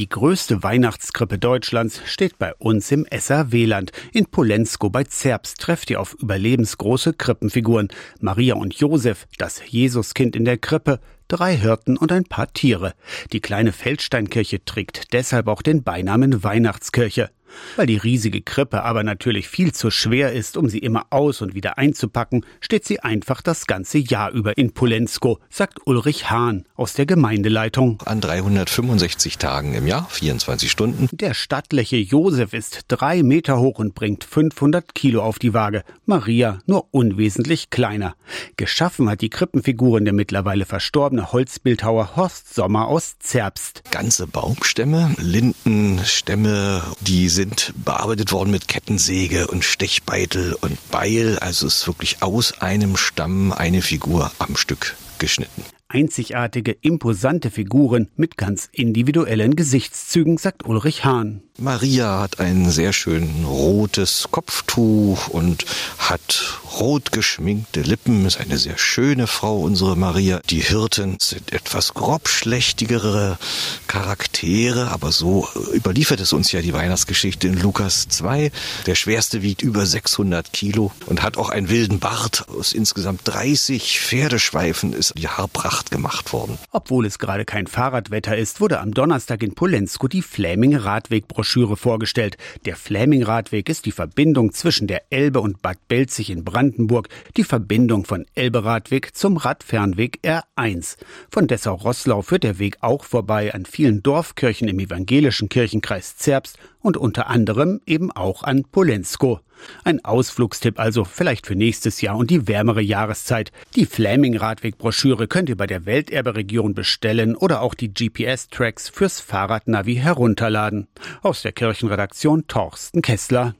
Die größte Weihnachtskrippe Deutschlands steht bei uns im SRW-Land. In Polensko bei Zerbst trefft ihr auf überlebensgroße Krippenfiguren. Maria und Josef, das Jesuskind in der Krippe, drei Hirten und ein paar Tiere. Die kleine Feldsteinkirche trägt deshalb auch den Beinamen Weihnachtskirche. Weil die riesige Krippe aber natürlich viel zu schwer ist, um sie immer aus und wieder einzupacken, steht sie einfach das ganze Jahr über in Polensko, sagt Ulrich Hahn aus der Gemeindeleitung. An 365 Tagen im Jahr, 24 Stunden. Der Stadtläche Josef ist drei Meter hoch und bringt 500 Kilo auf die Waage. Maria nur unwesentlich kleiner. Geschaffen hat die Krippenfiguren der mittlerweile verstorbene Holzbildhauer Horst Sommer aus Zerbst. Ganze Baumstämme, Lindenstämme, die sind sind bearbeitet worden mit Kettensäge und Stechbeitel und Beil. Also ist wirklich aus einem Stamm eine Figur am Stück geschnitten einzigartige, imposante Figuren mit ganz individuellen Gesichtszügen, sagt Ulrich Hahn. Maria hat ein sehr schön rotes Kopftuch und hat rot geschminkte Lippen, ist eine sehr schöne Frau, unsere Maria. Die Hirten sind etwas grobschlächtigere Charaktere, aber so überliefert es uns ja die Weihnachtsgeschichte in Lukas 2. Der schwerste wiegt über 600 Kilo und hat auch einen wilden Bart. Aus insgesamt 30 Pferdeschweifen ist die Haarpracht gemacht worden. Obwohl es gerade kein Fahrradwetter ist, wurde am Donnerstag in Polensko die Fläming Radweg-Broschüre vorgestellt. Der Fläming Radweg ist die Verbindung zwischen der Elbe und Bad Belzig in Brandenburg, die Verbindung von Elbe-Radweg zum Radfernweg R1. Von Dessau-Rosslau führt der Weg auch vorbei an vielen Dorfkirchen im evangelischen Kirchenkreis Zerbst und unter anderem eben auch an Polensko. Ein Ausflugstipp also vielleicht für nächstes Jahr und die wärmere Jahreszeit. Die Fläming-Radweg-Broschüre könnt ihr bei der Welterberegion bestellen oder auch die GPS-Tracks fürs Fahrradnavi herunterladen. Aus der Kirchenredaktion Torsten Kessler.